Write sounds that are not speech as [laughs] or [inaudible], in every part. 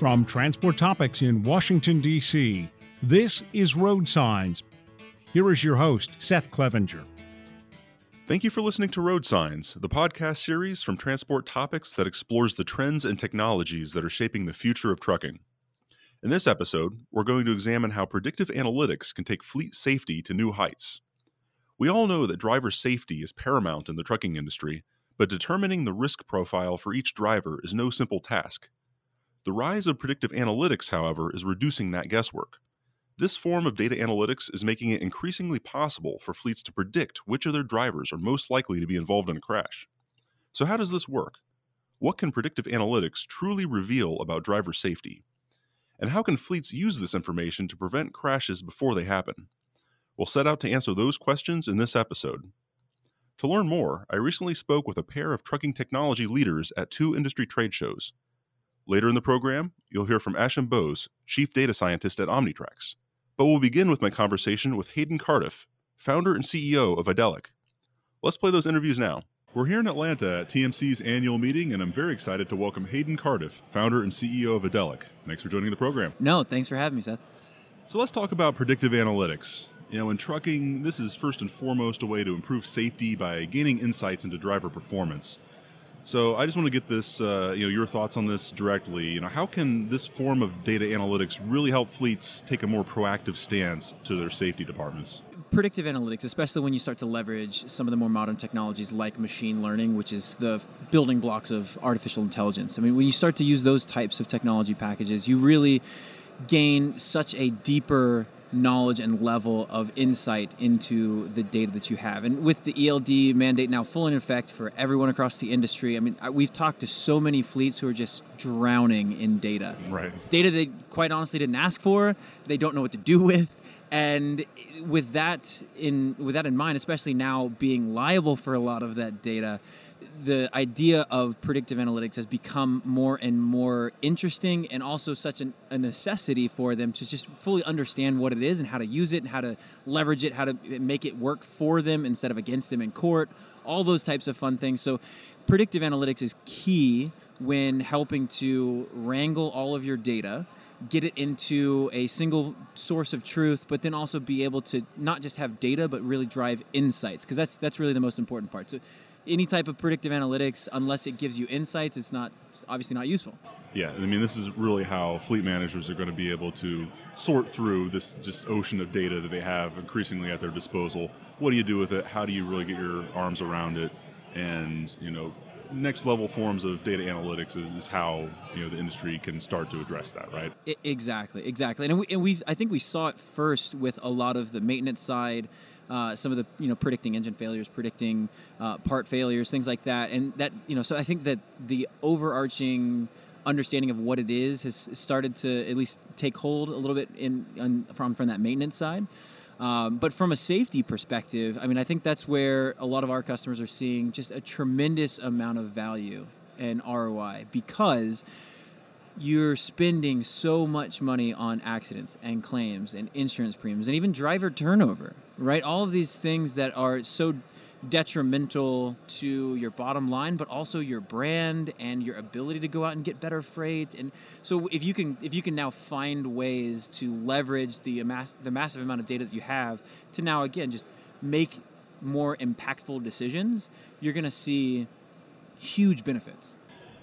From Transport Topics in Washington, D.C., this is Road Signs. Here is your host, Seth Clevenger. Thank you for listening to Road Signs, the podcast series from Transport Topics that explores the trends and technologies that are shaping the future of trucking. In this episode, we're going to examine how predictive analytics can take fleet safety to new heights. We all know that driver safety is paramount in the trucking industry, but determining the risk profile for each driver is no simple task. The rise of predictive analytics, however, is reducing that guesswork. This form of data analytics is making it increasingly possible for fleets to predict which of their drivers are most likely to be involved in a crash. So, how does this work? What can predictive analytics truly reveal about driver safety? And how can fleets use this information to prevent crashes before they happen? We'll set out to answer those questions in this episode. To learn more, I recently spoke with a pair of trucking technology leaders at two industry trade shows. Later in the program, you'll hear from Ashim Bose, Chief Data Scientist at Omnitracs. But we'll begin with my conversation with Hayden Cardiff, founder and CEO of Idelic. Let's play those interviews now. We're here in Atlanta at TMC's annual meeting, and I'm very excited to welcome Hayden Cardiff, founder and CEO of Idelic. Thanks for joining the program. No, thanks for having me, Seth. So let's talk about predictive analytics. You know, in trucking, this is first and foremost a way to improve safety by gaining insights into driver performance. So I just want to get this, uh, you know, your thoughts on this directly. You know, how can this form of data analytics really help fleets take a more proactive stance to their safety departments? Predictive analytics, especially when you start to leverage some of the more modern technologies like machine learning, which is the building blocks of artificial intelligence. I mean, when you start to use those types of technology packages, you really gain such a deeper knowledge and level of insight into the data that you have. And with the ELD mandate now full in effect for everyone across the industry, I mean, we've talked to so many fleets who are just drowning in data. Right. Data they quite honestly didn't ask for, they don't know what to do [laughs] with. And with that in with that in mind, especially now being liable for a lot of that data, the idea of predictive analytics has become more and more interesting and also such an, a necessity for them to just fully understand what it is and how to use it and how to leverage it, how to make it work for them instead of against them in court, all those types of fun things. So, predictive analytics is key when helping to wrangle all of your data get it into a single source of truth, but then also be able to not just have data, but really drive insights, because that's that's really the most important part. So any type of predictive analytics, unless it gives you insights, it's not obviously not useful. Yeah, I mean, this is really how fleet managers are going to be able to sort through this just ocean of data that they have increasingly at their disposal. What do you do with it? How do you really get your arms around it? And you know, next level forms of data analytics is, is how you know the industry can start to address that, right? exactly, exactly. And we, and we I think we saw it first with a lot of the maintenance side uh, some of the you know predicting engine failures, predicting uh, part failures, things like that, and that you know. So I think that the overarching understanding of what it is has started to at least take hold a little bit in, in from from that maintenance side. Um, but from a safety perspective, I mean, I think that's where a lot of our customers are seeing just a tremendous amount of value and ROI because you're spending so much money on accidents and claims and insurance premiums and even driver turnover, right? All of these things that are so detrimental to your bottom line but also your brand and your ability to go out and get better freight and so if you can if you can now find ways to leverage the mass, the massive amount of data that you have to now again just make more impactful decisions you're going to see huge benefits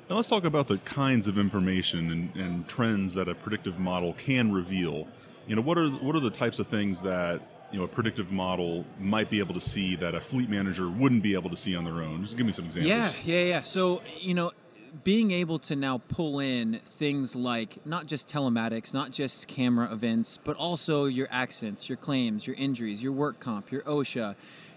now let's talk about the kinds of information and, and, trends that a predictive model can reveal. You know, what are what are the types of things that you know a predictive model might be able to see that a fleet manager wouldn't be able to see on their own? Just give me some examples. Yeah, yeah, yeah. So you know, being able to now pull in things like not just telematics, not just camera events, but also your accidents, your claims, your injuries, your work comp, your OSHA,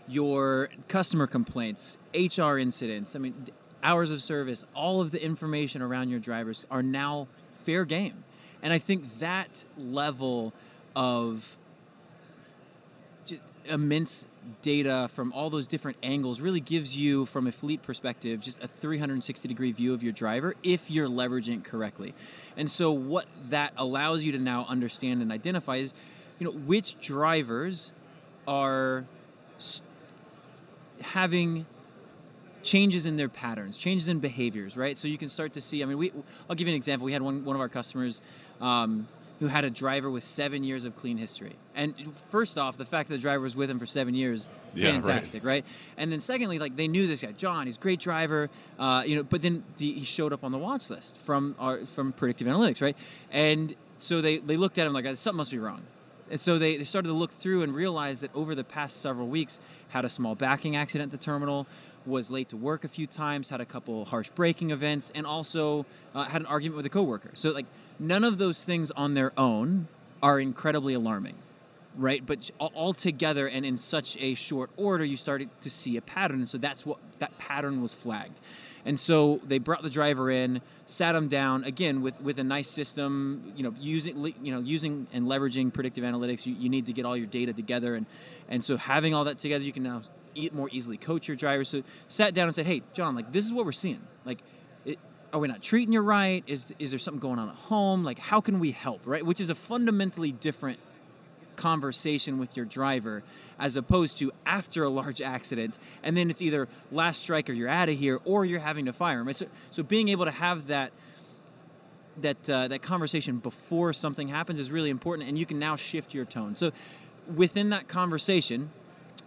your customer complaints, HR incidents. I mean, hours of service, all of the information around your drivers are now fair game. And I think that level of immense data from all those different angles really gives you, from a fleet perspective, just a 360 degree view of your driver if you're leveraging it correctly. And so, what that allows you to now understand and identify is, you know, which drivers are having changes in their patterns, changes in behaviors, right? So you can start to see. I mean, we. I'll give you an example. We had one one of our customers. Um, who had a driver with seven years of clean history. And first off, the fact that the driver was with him for seven years, Yeah, fantastic, right. And then secondly, like they knew this guy, John. He's a great driver, uh, you know. But then the, he showed up on the watch list from our from predictive analytics, right? And so they they looked at him like something must be wrong. And so they, they started to look through and realize that over the past several weeks, had a small backing accident at the terminal, was late to work a few times, had a couple harsh braking events, and also uh, had an argument with a coworker. So like none of those things on their own are incredibly alarming, right? But all together and in such a short order, you started to see a pattern. So that's what that pattern was flagged. And so they brought the driver in, sat him down again with, with a nice system. You know, using you know using and leveraging predictive analytics. You, you need to get all your data together, and and so having all that together, you can now e- more easily coach your driver. So sat down and said, "Hey, John, like this is what we're seeing. Like, it, are we not treating you right? Is is there something going on at home? Like, how can we help? Right? Which is a fundamentally different conversation with your driver as opposed to after a large accident and then it's either last strike or you're out of here or you're having to fire him. So, so being able to have that that uh, that conversation before something happens is really important and you can now shift your tone. So within that conversation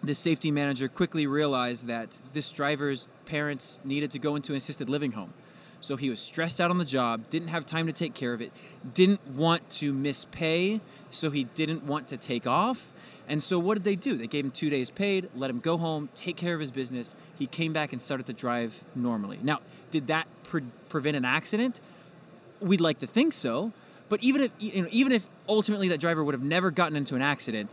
this safety manager quickly realized that this driver's parents needed to go into an assisted living home. So he was stressed out on the job, didn't have time to take care of it, didn't want to miss pay, so he didn't want to take off. And so what did they do? They gave him two days paid, let him go home, take care of his business. He came back and started to drive normally. Now, did that pre- prevent an accident? We'd like to think so, but even if you know, even if ultimately that driver would have never gotten into an accident,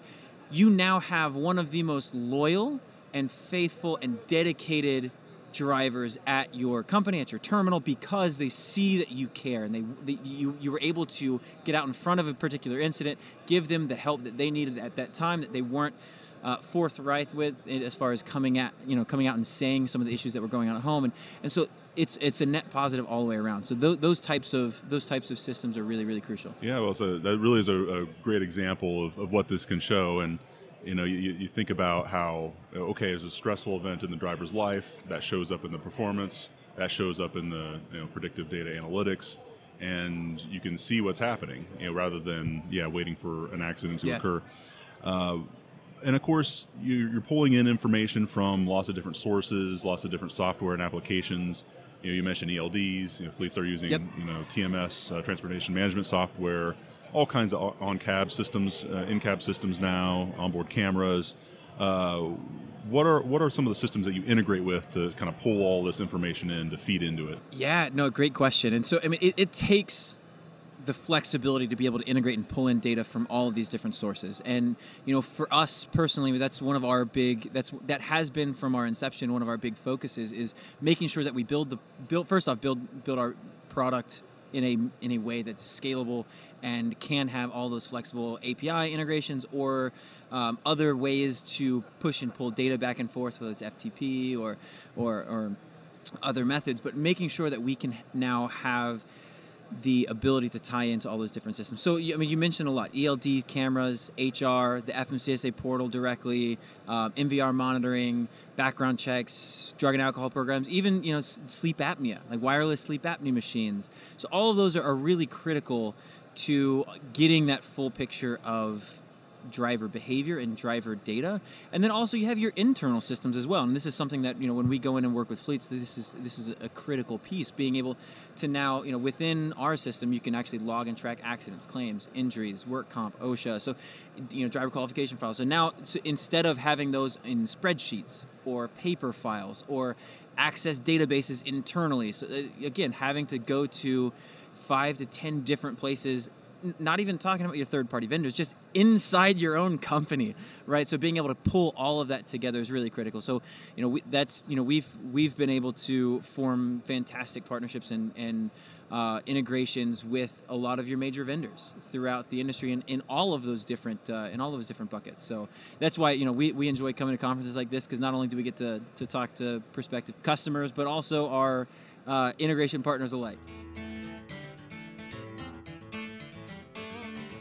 you now have one of the most loyal and faithful and dedicated drivers at your company at your terminal because they see that you care and they, they you you were able to get out in front of a particular incident give them the help that they needed at that time that they weren't uh, forthright with as far as coming at you know coming out and saying some of the issues that were going on at home and and so it's it's a net positive all the way around so th- those types of those types of systems are really really crucial Yeah, well, so that really is a, a great example of, of what this can show. And, you know, you, you think about how, okay, there's a stressful event in the driver's life that shows up in the performance, that shows up in the you know, predictive data analytics, and you can see what's happening, you know, rather than, yeah, waiting for an accident to Yeah. occur. Uh, and of course, you- you're pulling in information from lots of different sources, lots of different software and applications. You know, you mentioned ELDs. You know, fleets are using Yep. you know TMS, uh, transportation management software, all kinds of on cab systems, uh, in cab systems now, onboard cameras. Uh, what are what are some of the systems that you integrate with to kind of pull all this information in to feed into it? Yeah, no, great question. And so, I mean, it, it takes the flexibility to be able to integrate and pull in data from all of these different sources. And you know, for us personally, that's one of our big that's that has been from our inception one of our big focuses is making sure that we build the build first off build build our product in a in a way that's scalable and can have all those flexible API integrations or um, other ways to push and pull data back and forth, whether it's FTP or or, or other methods, but making sure that we can now have the ability to tie into all those different systems. So, I mean, you mentioned a lot: ELD cameras, HR, the FMCSA portal directly, um, MVR monitoring, background checks, drug and alcohol programs, even you know sleep apnea, like wireless sleep apnea machines. So, all of those are, are really critical to getting that full picture of driver behavior and driver data. And then also you have your internal systems as well. And this is something that you know when we go in and work with fleets this is this is a critical piece being able to now you know within our system you can actually log and track accidents claims injuries work comp osha. So you know driver qualification files. So now so instead of having those in spreadsheets or paper files or access databases internally so uh, again having to go to five to ten different places not even talking about your third party vendors just inside your own company right? So being able to pull all of that together is really critical. So you know we, that's you know we've we've been able to form fantastic partnerships and and uh, integrations with a lot of your major vendors throughout the industry and in all of those different uh, in all of those different buckets. So that's why you know we, we enjoy coming to conferences like this because not only do we get to, to talk to prospective customers but also our uh, integration partners alike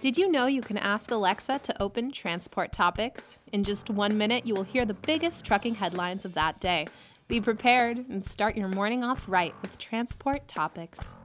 Did you know you can ask Alexa to open transport topics? In just one minute, you will hear the biggest trucking headlines of that day. Be prepared and start your morning off right with transport topics.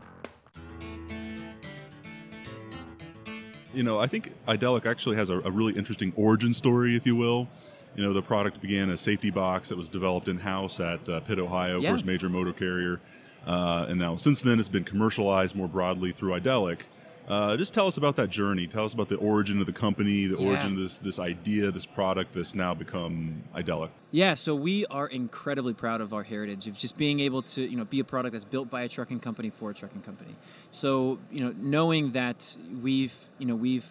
You know, I think Idelic actually has a, a really interesting origin story, if you will. You know, the product began as safety box that was developed in house at uh, Pitt, Ohio, Yeah. first major motor carrier. Uh, and now, since then, it's been commercialized more broadly through Idelic. Uh, just tell us about that journey. Tell us about the origin of the company, the Yeah. origin of this this idea, this product that's now become Idelic. Yeah, so we are incredibly proud of our heritage of just being able to, you know, be a product that's built by a trucking company for a trucking company. So, you know, knowing that we've, you know, we've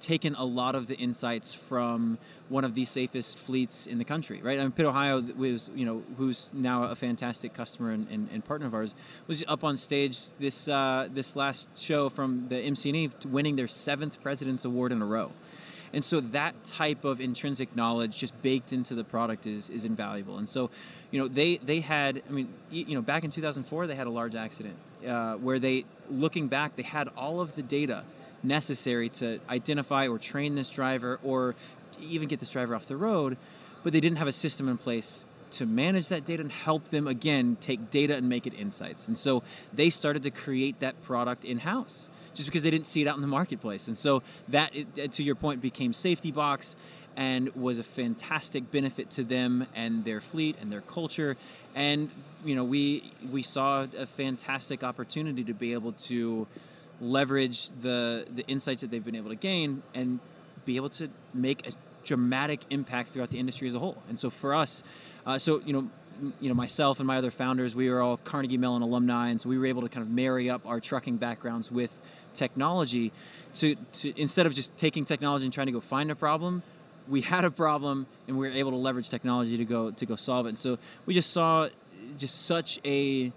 taken a lot of the insights from one of the safest fleets in the country, right? I mean, Pitt, Ohio was, you know, who's now a fantastic customer and, and, and partner of ours, was up on stage this uh, this last show from the MC&E winning their seventh President's Award in a row. And so that type of intrinsic knowledge just baked into the product is, is invaluable. And so, you know, they, they had, I mean, you know, back in 2004, they had a large accident uh, where they, looking back, they had all of the data necessary to identify or train this driver or even get this driver off the road, but they didn't have a system in place to manage that data and help them again take data and make it insights. And so they started to create that product in house just because they didn't see it out in the marketplace. And so that, uh, to your point, became Safety Box and was a fantastic benefit to them and their fleet and their culture. And you know, we we saw a fantastic opportunity to be able to leverage the the insights that they've been able to gain and be able to make a dramatic impact throughout the industry as a whole. And so for us, uh, so you know, you know, myself and my other founders, we were all Carnegie Mellon alumni, and so we were able to kind of marry up our trucking backgrounds with technology to, to instead of just taking technology and trying to go find a problem. We had a problem, and we were able to leverage technology to go to go solve it. And so we just saw just such a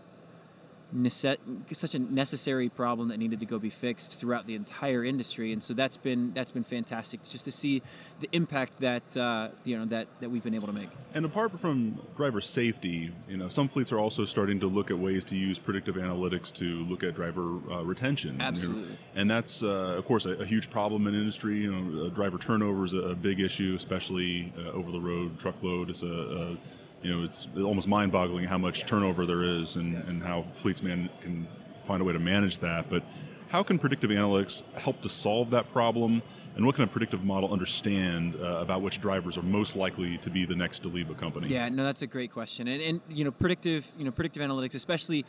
nece- such a necessary problem that needed to go be fixed throughout the entire industry, and so that's been that's been fantastic just to see the impact that uh, you know that that we've been able to make. And apart from driver safety, you know, some fleets are also starting to look at ways to use predictive analytics to look at driver uh, retention. Absolutely. And that's, uh, of course, a, a huge problem in industry. You know, uh, driver turnover is a, a big issue, especially uh, over the road truckload. It's a, a you know, it's almost mind-boggling how much turnover there is, and, and how fleets man can find a way to manage that. But how can predictive analytics help to solve that problem? And what can a predictive model understand uh, about which drivers are most likely to be the next to leave a company? Yeah, no, that's a great question, and, and you know, predictive, you know, predictive analytics, especially,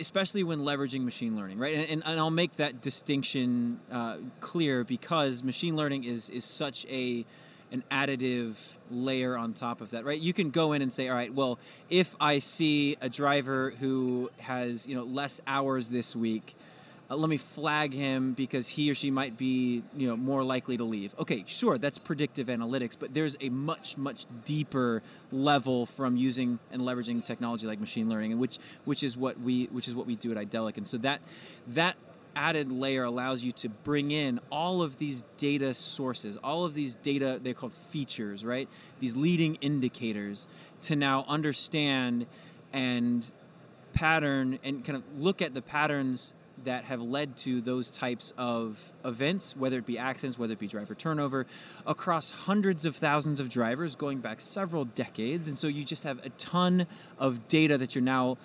especially when leveraging machine learning, right? And, and, and I'll make that distinction uh, clear because machine learning is is such a an additive layer on top of that, right? You can go in and say, all right, well, if I see a driver who has you know less hours this week. Uh, let me flag him because he or she might be you know more likely to leave okay sure that's predictive analytics but there's a much much deeper level from using and leveraging technology like machine learning and which which is what we which is what we do at idelic and so that that added layer allows you to bring in all of these data sources all of these data they're called features right these leading indicators to now understand and pattern and kind of look at the patterns that have led to those types of events, whether it be accidents, whether it be driver turnover, across hundreds of thousands of drivers going back several decades. And so you just have a ton of data that you're now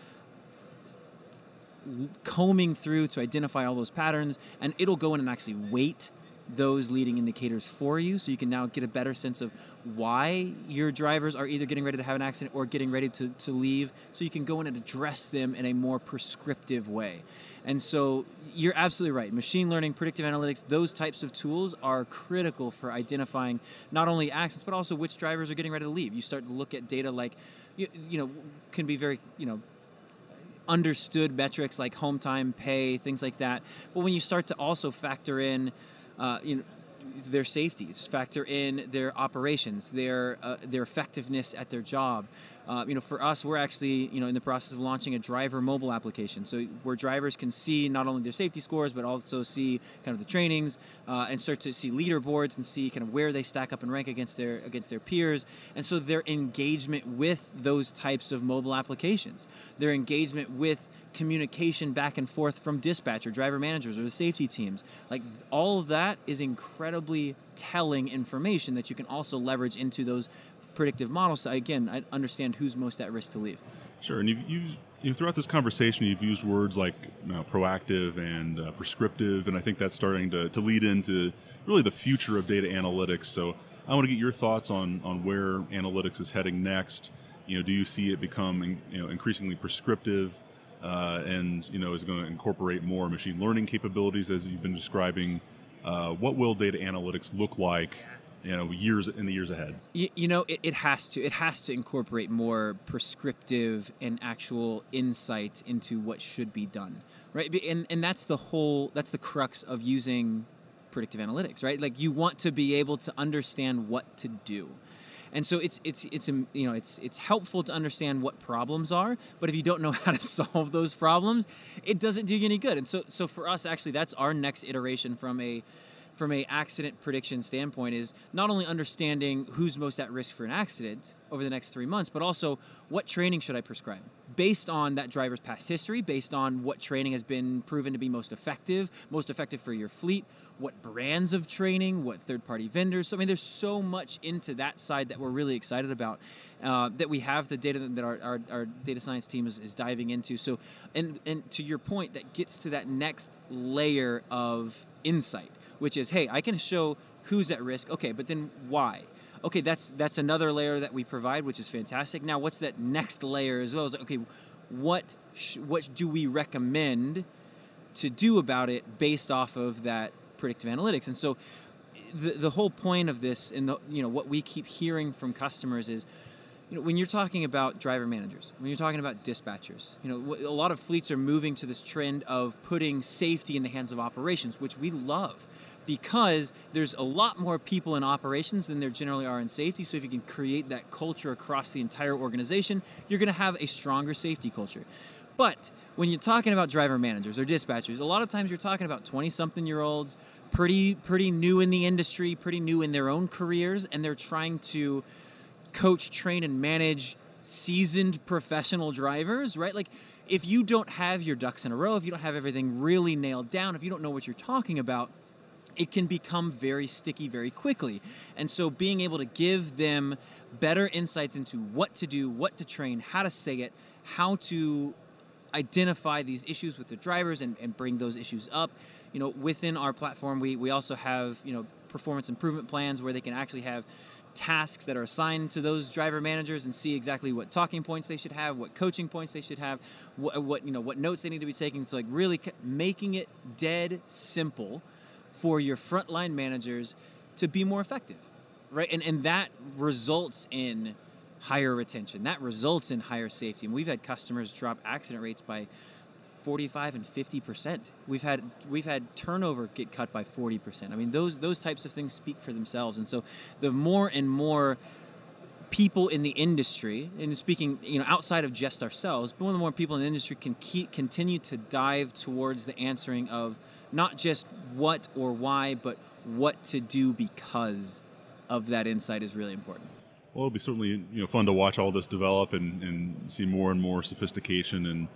combing through to identify all those patterns, and it'll go in and actually weight those leading indicators for you so you can now get a better sense of why your drivers are either getting ready to have an accident or getting ready to, to leave so you can go in and address them in a more prescriptive way. And so you're absolutely right. Machine learning predictive analytics those types of tools are critical for identifying not only accidents but also which drivers are getting ready to leave. You start to look at data like you, you know can be very you know understood metrics like home time, pay, things like that. But when you start to also factor in, uh, you know, their safeties, factor in their operations, their uh, their effectiveness at their job. Uh, you know, for us, we're actually you know in the process of launching a driver mobile application, so where drivers can see not only their safety scores but also see kind of the trainings uh, and start to see leaderboards and see kind of where they stack up and rank against their against their peers, and so their engagement with those types of mobile applications, their engagement with communication back and forth from dispatcher, driver managers, or the safety teams. Like all of that is incredibly telling information that you can also leverage into those predictive models So again I understand who's most at risk to leave. Sure, and you've, you've you know, throughout this conversation, you've used words like you know, proactive and uh, prescriptive, and I think that's starting to, to lead into really the future of data analytics. So I want to get your thoughts on on where analytics is heading next. You know, do you see it become you know increasingly prescriptive, uh, and you know is going to incorporate more machine learning capabilities as you've been describing? Uh, what will data analytics look like you know years in the years ahead. You, you know it, it, has to it has to incorporate more prescriptive and actual insight into what should be done right? And and that's the whole that's the crux of using predictive analytics right? Like you want to be able to understand what to do. And so it's it's it's um, you know it's it's helpful to understand what problems are but if you don't know [laughs] how to solve those problems it doesn't do you any good. And so so for us actually that's our next iteration from a from a accident prediction standpoint is not only understanding who's most at risk for an accident over the next three months, but also what training should I prescribe based on that driver's past history, based on what training has been proven to be most effective, most effective for your fleet, what brands of training, what third-party vendors. So I mean, there's so much into that side that we're really excited about. Uh, that we have the data that our, our, our data science team is, is diving into. So, and and to your point, that gets to that next layer of insight which is, hey, I can show who's at risk. Okay, but then why? Okay, that's that's another layer that we provide, which is fantastic. Now, what's that next layer as well? Is okay, what sh- what do we recommend to do about it based off of that predictive analytics? And so, the the whole point of this, and the you know what we keep hearing from customers is you know, when you're talking about driver managers, when you're talking about dispatchers, you know, a lot of fleets are moving to this trend of putting safety in the hands of operations, which we love because there's a lot more people in operations than there generally are in safety. So if you can create that culture across the entire organization, you're going to have a stronger safety culture. But when you're talking about driver managers or dispatchers, a lot of times you're talking about 20 something year olds, pretty pretty new in the industry, pretty new in their own careers and they're trying to coach, train and manage seasoned professional drivers, right? Like if you don't have your ducks in a row, if you don't have everything really nailed down, if you don't know what you're talking about, it can become very sticky very quickly. And so being able to give them better insights into what to do, what to train, how to say it, how to identify these issues with the drivers and, and bring those issues up. You know, within our platform, we, we also have, you know, performance improvement plans where they can actually have tasks that are assigned to those driver managers and see exactly what talking points they should have, what coaching points they should have, what, what you know, what notes they need to be taking. So like really making it dead simple for your frontline managers to be more effective, right? And, and that results in higher retention. That results in higher safety. And we've had customers drop accident rates by 45 and 50 percent. We've had we've had turnover get cut by 40 percent. I mean, those those types of things speak for themselves. And so, the more and more people in the industry, and speaking, you know, outside of just ourselves, but more and more people in the industry can keep continue to dive towards the answering of not just what or why, but what to do because of that insight is really important. Well, it'll be certainly you know fun to watch all this develop and, and see more and more sophistication and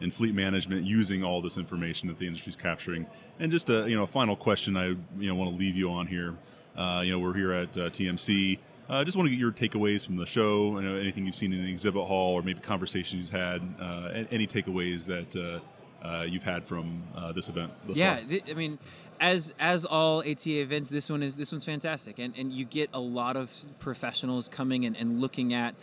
in fleet management using all this information that the industry is capturing. And just a you know final question I you know want to leave you on here. Uh, you know we're here at uh, TMC. I uh, just want to get your takeaways from the show. You know, anything you've seen in the exhibit hall, or maybe conversations you've had. Uh, any takeaways that uh, you've had from uh, this event. yeah, th- I mean, as as all ATA events, this one is this one's fantastic, and and you get a lot of professionals coming and, and looking at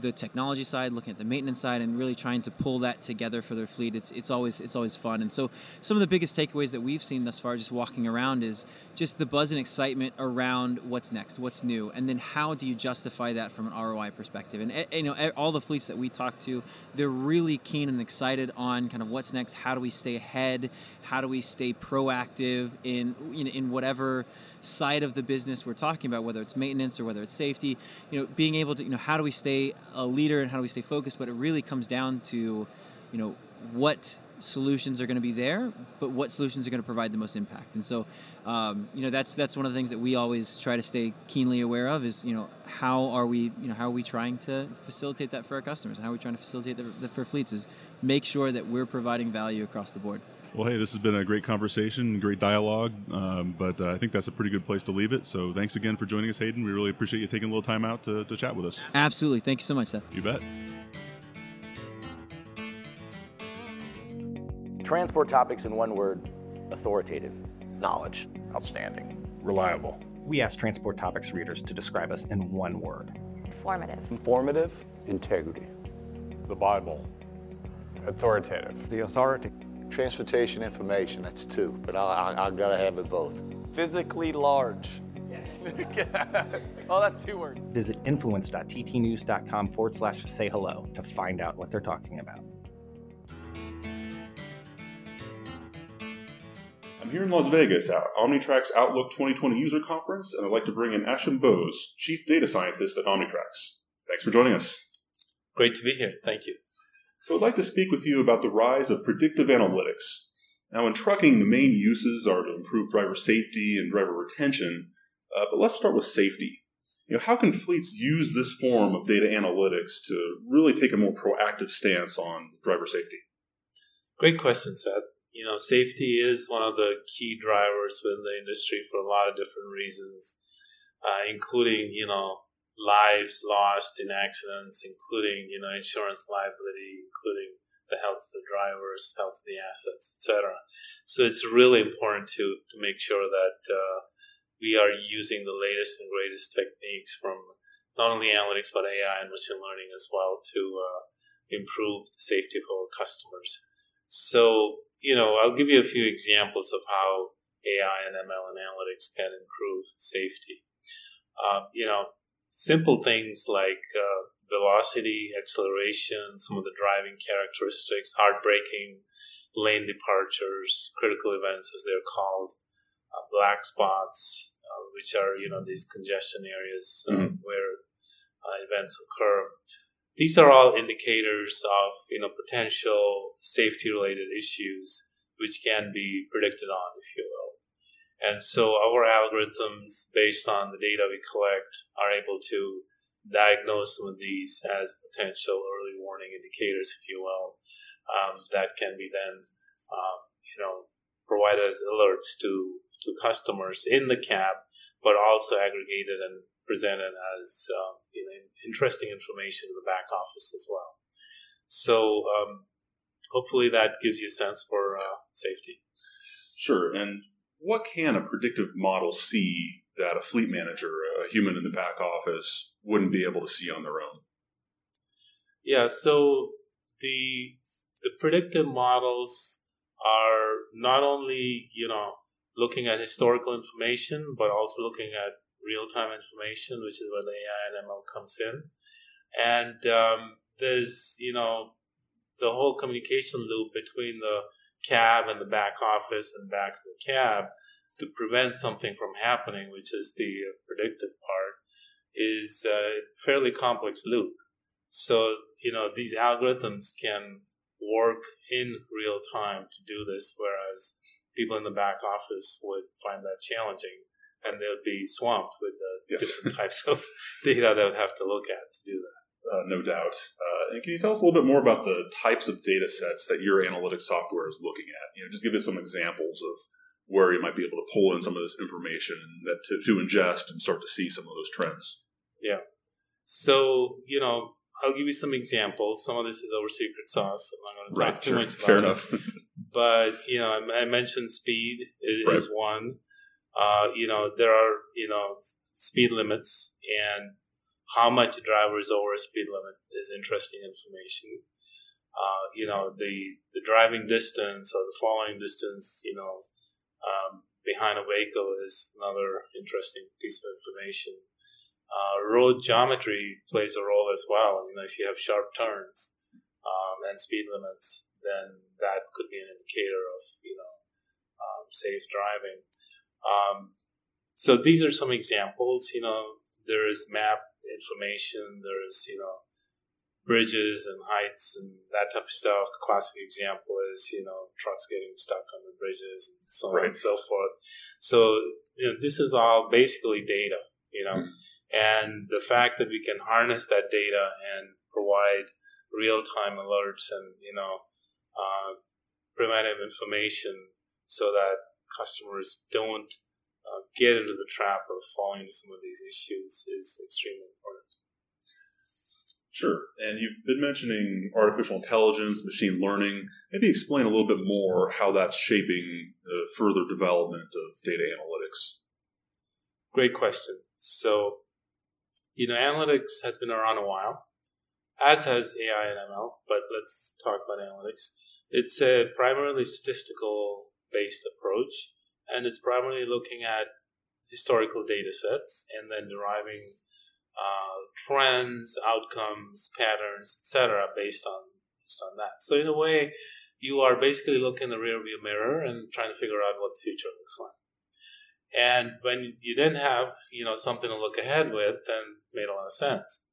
the technology side, looking at the maintenance side, and really trying to pull that together for their fleet. It's it's always it's always fun. And so some of the biggest takeaways that we've seen thus far, just walking around, is just the buzz and excitement around what's next, what's new, and then how do you justify that from an ROI perspective. And eh, you know, all the fleets that we talk to, they're really keen and excited on kind of what's next. How do we stay ahead? How do we stay proactive in you know, in whatever side of the business we're talking about, whether it's maintenance or whether it's safety, you know, being able to, you know, how do we stay a leader and how do we stay focused? But it really comes down to, you know, what solutions are going to be there, but what solutions are going to provide the most impact. And so, um, you know, that's that's one of the things that we always try to stay keenly aware of is, you know, how are we, you know, how are we trying to facilitate that for our customers? How are we trying to facilitate that for fleets? Is make sure that we're providing value across the board. Well, hey, this has been a great conversation, great dialogue, um, but uh, I think that's a pretty good place to leave it. So thanks again for joining us, Hayden. We really appreciate you taking a little time out to, to chat with us. Absolutely. Thank you so much, Seth. You bet. Transport topics in one word authoritative. Knowledge. Outstanding. Reliable. We ask Transport Topics readers to describe us in one word Informative. Informative. Integrity. The Bible. Authoritative. The authority. Transportation information, that's two, but I, I, I gotta have it both. Physically large. [laughs] oh, that's two words. Visit influence.ttnews.com forward slash say hello to find out what they're talking about. I'm here in Las Vegas at Omnitracs Outlook 2020 User Conference, and I'd like to bring in Ashim Bose, Chief Data Scientist at Omnitracs. Thanks for joining us. Great to be here. Thank you. So, I'd like to speak with you about the rise of predictive analytics. Now, in trucking, the main uses are to improve driver safety and driver retention, uh, but let's start with safety. You know, how can fleets use this form of data analytics to really take a more proactive stance on driver safety? Great question, Seth. You know, safety is one of the key drivers within the industry for a lot of different reasons, uh, including, you know, lives lost in accidents, including, you know, insurance liability, including the health of the drivers, health of the assets, etc. So it's really important to to make sure that uh, we are using the latest and greatest techniques from not only analytics but AI and machine learning as well to uh, improve the safety of our customers. So you know, I'll give you a few examples of how AI and ML and analytics can improve safety. Uh, you know, simple things like uh, velocity, acceleration, some of the driving characteristics, hard braking, lane departures, critical events as they're called, uh, black spots, uh, which are you know these congestion areas uh, mm-hmm. where uh, events occur. These are all indicators of you know potential safety related issues which can be predicted on, if you will. And so our algorithms, based on the data we collect, are able to diagnose some of these as potential early warning indicators, if you will, um, that can be then, um, you know, provided as alerts to to customers in the cab, but also aggregated and presented as um, you know, interesting information to the back office as well. So um, hopefully that gives you a sense for uh, safety. Sure. And what can a predictive model see that a fleet manager, a human in the back office, wouldn't be able to see on their own? Yeah, so the the predictive models are not only you know looking at historical information, but also looking at real time information, which is where the AI and ML comes in. And um, there's you know the whole communication loop between the cab and the back office and back to the cab to prevent something from happening, which is the predictive part, is a fairly complex loop. So, you know, these algorithms can work in real time to do this, whereas people in the back office would find that challenging and they'll be swamped with the yes. different types of [laughs] data they would have to look at to do that. Uh, no doubt. Uh, and can you tell us a little bit more about the types of data sets that your analytics software is looking at? You know, just give us some examples of where you might be able to pull in some of this information that to, to ingest and start to see some of those trends. Yeah. So you know, I'll give you some examples. Some of this is our secret sauce. I'm not going to talk right, too sure. much about Fair enough. [laughs] but you know, I, I mentioned speed is, right. is one. Uh, you know, there are you know speed limits, and how much a driver is over a speed limit is interesting information. Uh, you know, the the driving distance or the following distance, you know, um, behind a vehicle is another interesting piece of information. Uh, road geometry plays a role as well. You know, if you have sharp turns um, and speed limits, then that could be an indicator of you know um, safe driving. Um, so these are some examples. You know, there is map information. There's you know bridges and heights and that type of stuff. The classic example is you know trucks getting stuck on the bridges and so on and so forth. So you know, this is all basically data. You know, mm-hmm. and the fact that we can harness that data and provide real time alerts and you know. Uh, preventive information so that customers don't uh, get into the trap of falling into some of these issues is extremely important. Sure. And you've been mentioning artificial intelligence, machine learning. Maybe explain a little bit more how that's shaping the further development of data analytics. Great question. So, you know, analytics has been around a while, as has AI and ML, but let's talk about analytics. It's a primarily statistical based approach and it's primarily looking at historical data sets and then deriving uh, trends, outcomes, patterns, etc., based on based on that. So in a way, you are basically looking in the rearview mirror and trying to figure out what the future looks like. And when you didn't have you know something to look ahead with, then made a lot of sense.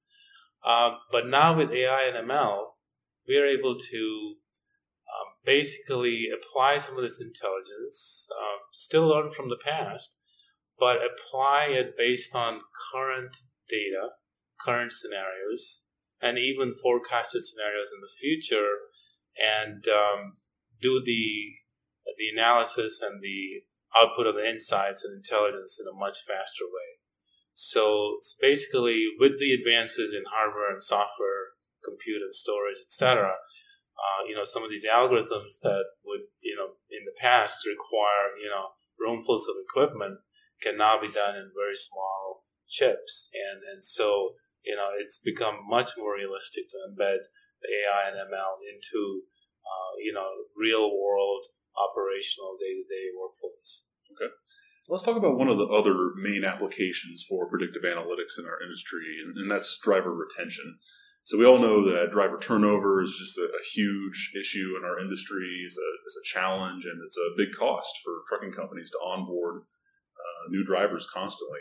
Uh, but now with AI and ML, we are able to um, basically apply some of this intelligence, uh, still learn from the past, but apply it based on current data, current scenarios, and even forecasted scenarios in the future, and um, do the the analysis and the output of the insights and intelligence in a much faster way. So, basically, with the advances in hardware and software, compute and storage, etc., uh, you know, some of these algorithms that would, you know, in the past require, you know, roomfuls of equipment can now be done in very small chips. And, and so, you know, it's become much more realistic to embed the AI and ML into, uh, you know, real world operational day to day workflows. Okay. Let's talk about one of the other main applications for predictive analytics in our industry, and, and that's driver retention. So we all know that driver turnover is just a, a huge issue in our industry. is a, a challenge, and it's a big cost for trucking companies to onboard uh, new drivers constantly.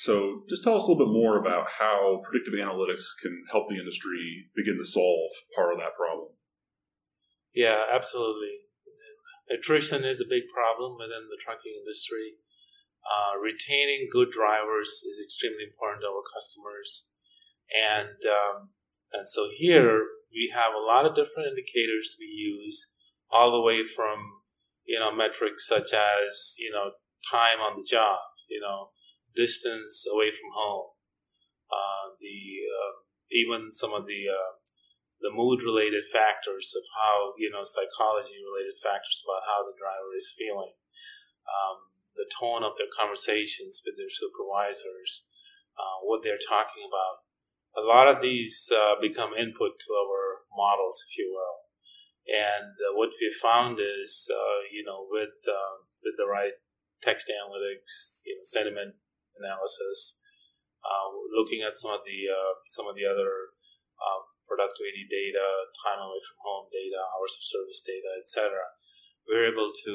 So, just tell us a little bit more about how predictive analytics can help the industry begin to solve part of that problem. Yeah, absolutely. Attrition is a big problem within the trucking industry. Uh, retaining good drivers is extremely important to our customers, and um, and so here we have a lot of different indicators we use, all the way from you know metrics such as you know time on the job, you know distance away from home, uh, the uh, even some of the uh, the mood related factors of how you know psychology related factors about how the driver is feeling, um, the tone of their conversations with their supervisors, uh, what they're talking about. A lot of these uh, become input to our models, if you will. And uh, what we found is, you know, with with the right text analytics, you know, sentiment analysis, uh, looking at some of the uh, some of the other uh, productivity data, time away from home data, hours of service data, etc., we're able to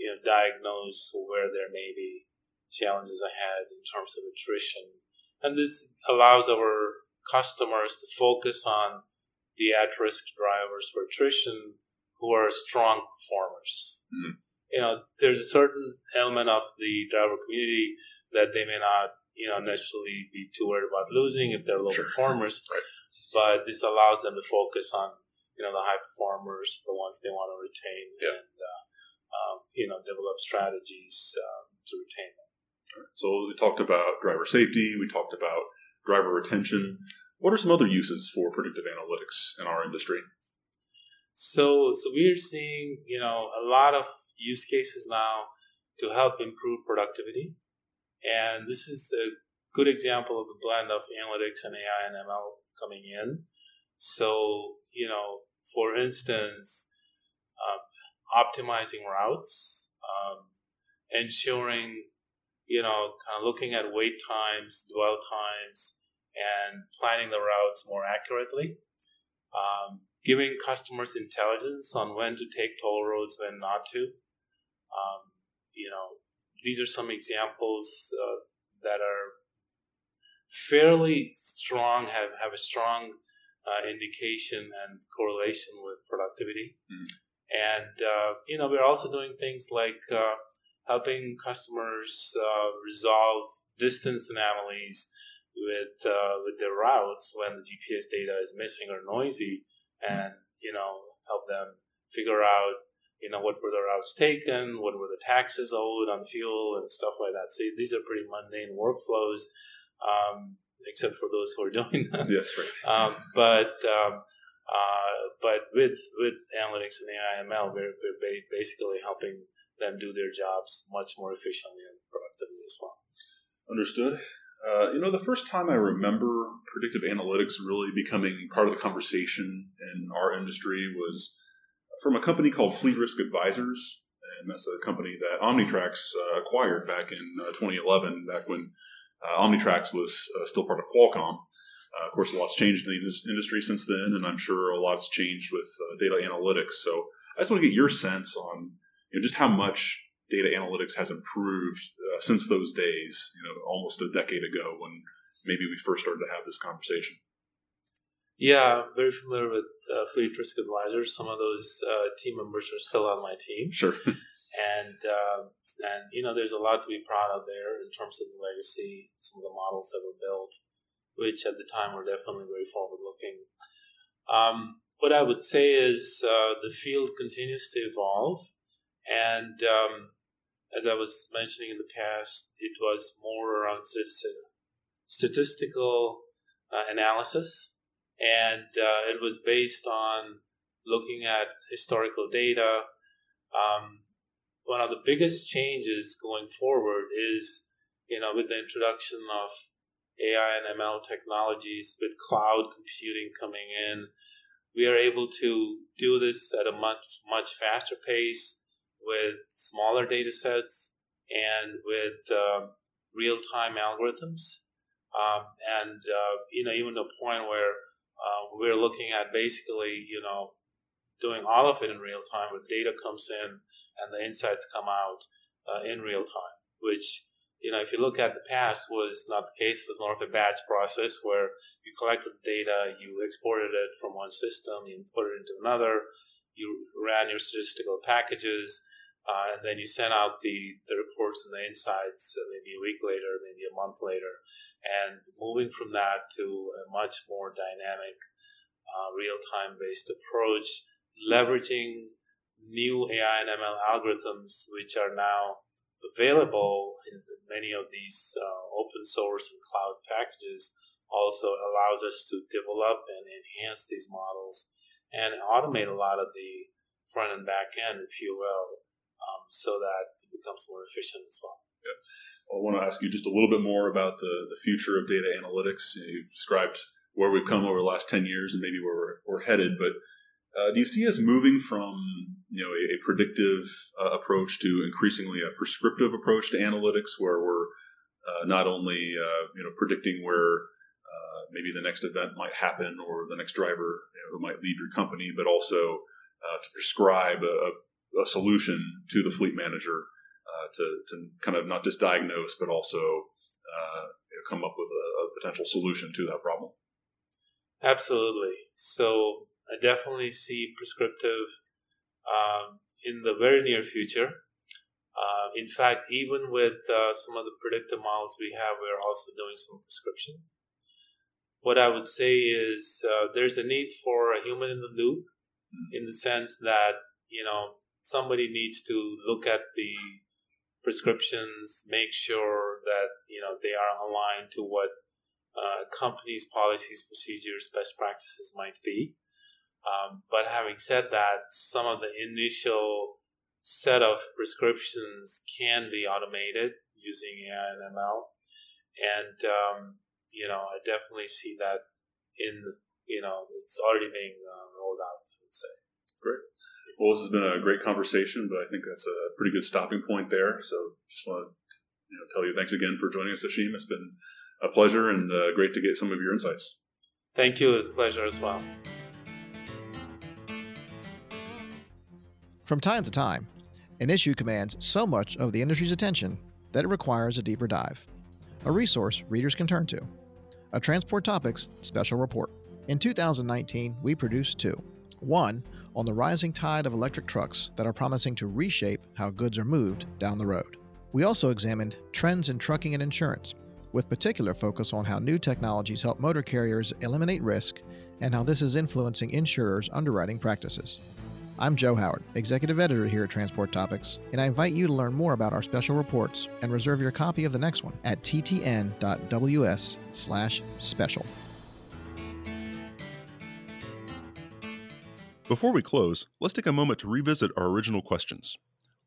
you know diagnose where there may be challenges ahead in terms of attrition and this allows our customers to focus on the at risk drivers for attrition who are strong performers. Mm-hmm. You know, there's a certain element of the driver community that they may not, you know, necessarily be too worried about losing if they're low sure. performers. [laughs] Right. But this allows them to focus on, you know, the high performers, the ones they want to retain, yeah. and uh, um, you know, develop strategies um, to retain them. So we talked about driver safety, we talked about driver retention. What are some other uses for predictive analytics in our industry? So, so we're seeing you know a lot of use cases now to help improve productivity, and this is a good example of the blend of analytics and AI and ML coming in. So, you know, for instance, um, optimizing routes, um, ensuring you know, kind of looking at wait times, dwell times, and planning the routes more accurately. Um, giving customers intelligence on when to take toll roads, when not to. Um, you know, these are some examples uh, that are fairly strong, have, have a strong uh, indication and correlation with productivity. Mm. And, uh, you know, we're also doing things like uh, helping customers uh, resolve distance anomalies with uh, with their routes when the GPS data is missing or noisy, and you know help them figure out you know, what were the routes taken, what were the taxes owed on fuel and stuff like that. So these are pretty mundane workflows, um, except for those who are [laughs] doing them. Yes, right. Um, but um, uh, but with with analytics and AI ML, we're, we're basically helping them do their jobs much more efficiently and productively as well. Understood. Uh, you know, the first time I remember predictive analytics really becoming part of the conversation in our industry was from a company called Fleet Risk Advisors. And that's a company that Omnitracs uh, acquired back in uh, 2011, back when uh, Omnitracs was uh, still part of Qualcomm. Uh, of course, a lot's changed in the industry since then, and I'm sure a lot's changed with data analytics. So I just want to get your sense on you know, just how much data analytics has improved since those days, you know, almost a decade ago when maybe we first started to have this conversation. Yeah, I'm very familiar with uh, Fleet Risk Advisors. Some of those uh, team members are still on my team. Sure. and uh, and you know, there's a lot to be proud of there in terms of the legacy, some of the models that were built, which at the time were definitely very forward looking. Um, what I would say is uh, the field continues to evolve, and um, as I was mentioning in the past, it was more around statistical uh, analysis, and uh, it was based on looking at historical data. Um, one of the biggest changes going forward is, you know, with the introduction of AI and ML technologies, with cloud computing coming in, we are able to do this at a much much faster pace with smaller data sets and with uh, real time algorithms. Um, and, uh, you know, even to a point where uh, we're looking at basically, you know, doing all of it in real time where data comes in and the insights come out uh, in real time, which, you know, if you look at the past was not the case. It was more of a batch process where you collected the data, you exported it from one system, you put it into another, you ran your statistical packages, uh, and then you send out the, the reports and the insights uh, maybe a week later, maybe a month later. And moving from that to a much more dynamic, uh, real time based approach, leveraging new AI and ML algorithms, which are now available in many of these uh, open source and cloud packages, also allows us to develop and enhance these models and automate a lot of the front and back end, if you will, um, so that it becomes more efficient as well. Yeah. I want to ask you just a little bit more about the, the future of data analytics. You've described where we've come over the last 10 years and maybe where we're, we're headed, but uh, do you see us moving from you know a, a predictive uh, approach to increasingly a prescriptive approach to analytics, where we're uh, not only uh, you know predicting where uh, maybe the next event might happen or the next driver you know, who might leave your company, but also uh, to prescribe a solution to the fleet manager uh, to, to kind of not just diagnose, but also uh, you know, come up with a, a, potential solution to that problem. Absolutely. So I definitely see prescriptive um, in the very near future. Uh, in fact, even with uh, some of the predictive models we have, we're also doing some prescription. What I would say is uh, there's a need for a human in the loop mm-hmm. in the sense that, you know, somebody needs to look at the prescriptions, make sure that you know they are aligned to what uh, companies' policies, procedures, best practices might be. Um, but having said that, some of the initial set of prescriptions can be automated using AI and ML, and um, you know I definitely see that in you know it's already being uh, rolled out. I would say. Great. Well, this has been a great conversation, but I think that's a pretty good stopping point there. So just want to you know, tell you thanks again for joining us, Ashim. It's been a pleasure and uh, great to get some of your insights. Thank you. It's a pleasure as well. From time to time, an issue commands so much of the industry's attention that it requires a deeper dive. A resource readers can turn to. A Transport Topics special report. In 2019, we produced two. One on the rising tide of electric trucks that are promising to reshape how goods are moved down the road. We also examined trends in trucking and insurance, with particular focus on how new technologies help motor carriers eliminate risk and how this is influencing insurers' underwriting practices. I'm Joe Howard, Executive Editor here at Transport Topics, and I invite you to learn more about our special reports and reserve your copy of the next one at ttn.ws/special. Before we close, let's take a moment to revisit our original questions.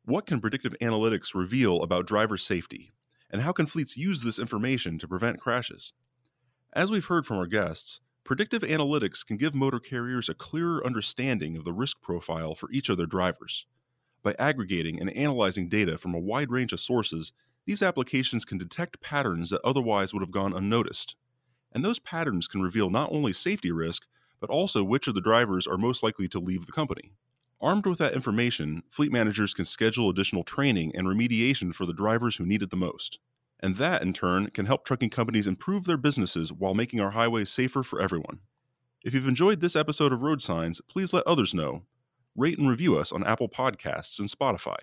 What can predictive analytics reveal about driver safety? And how can fleets use this information to prevent crashes? As we've heard from our guests, predictive analytics can give motor carriers a clearer understanding of the risk profile for each of their drivers. By aggregating and analyzing data from a wide range of sources, these applications can detect patterns that otherwise would have gone unnoticed. And those patterns can reveal not only safety risk, but also which of the drivers are most likely to leave the company. Armed with that information, fleet managers can schedule additional training and remediation for the drivers who need it the most. And that, in turn, can help trucking companies improve their businesses while making our highways safer for everyone. If you've enjoyed this episode of Road Signs, please let others know. Rate and review us on Apple Podcasts and Spotify.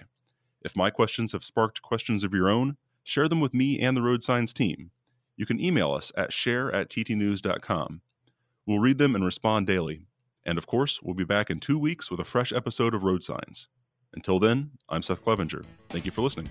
If my questions have sparked questions of your own, share them with me and the Road Signs team. You can email us at share at ttnews.com. We'll read them and respond daily. And of course, we'll be back in two weeks with a fresh episode of Road Signs. Until then, I'm Seth Clevenger. Thank you for listening.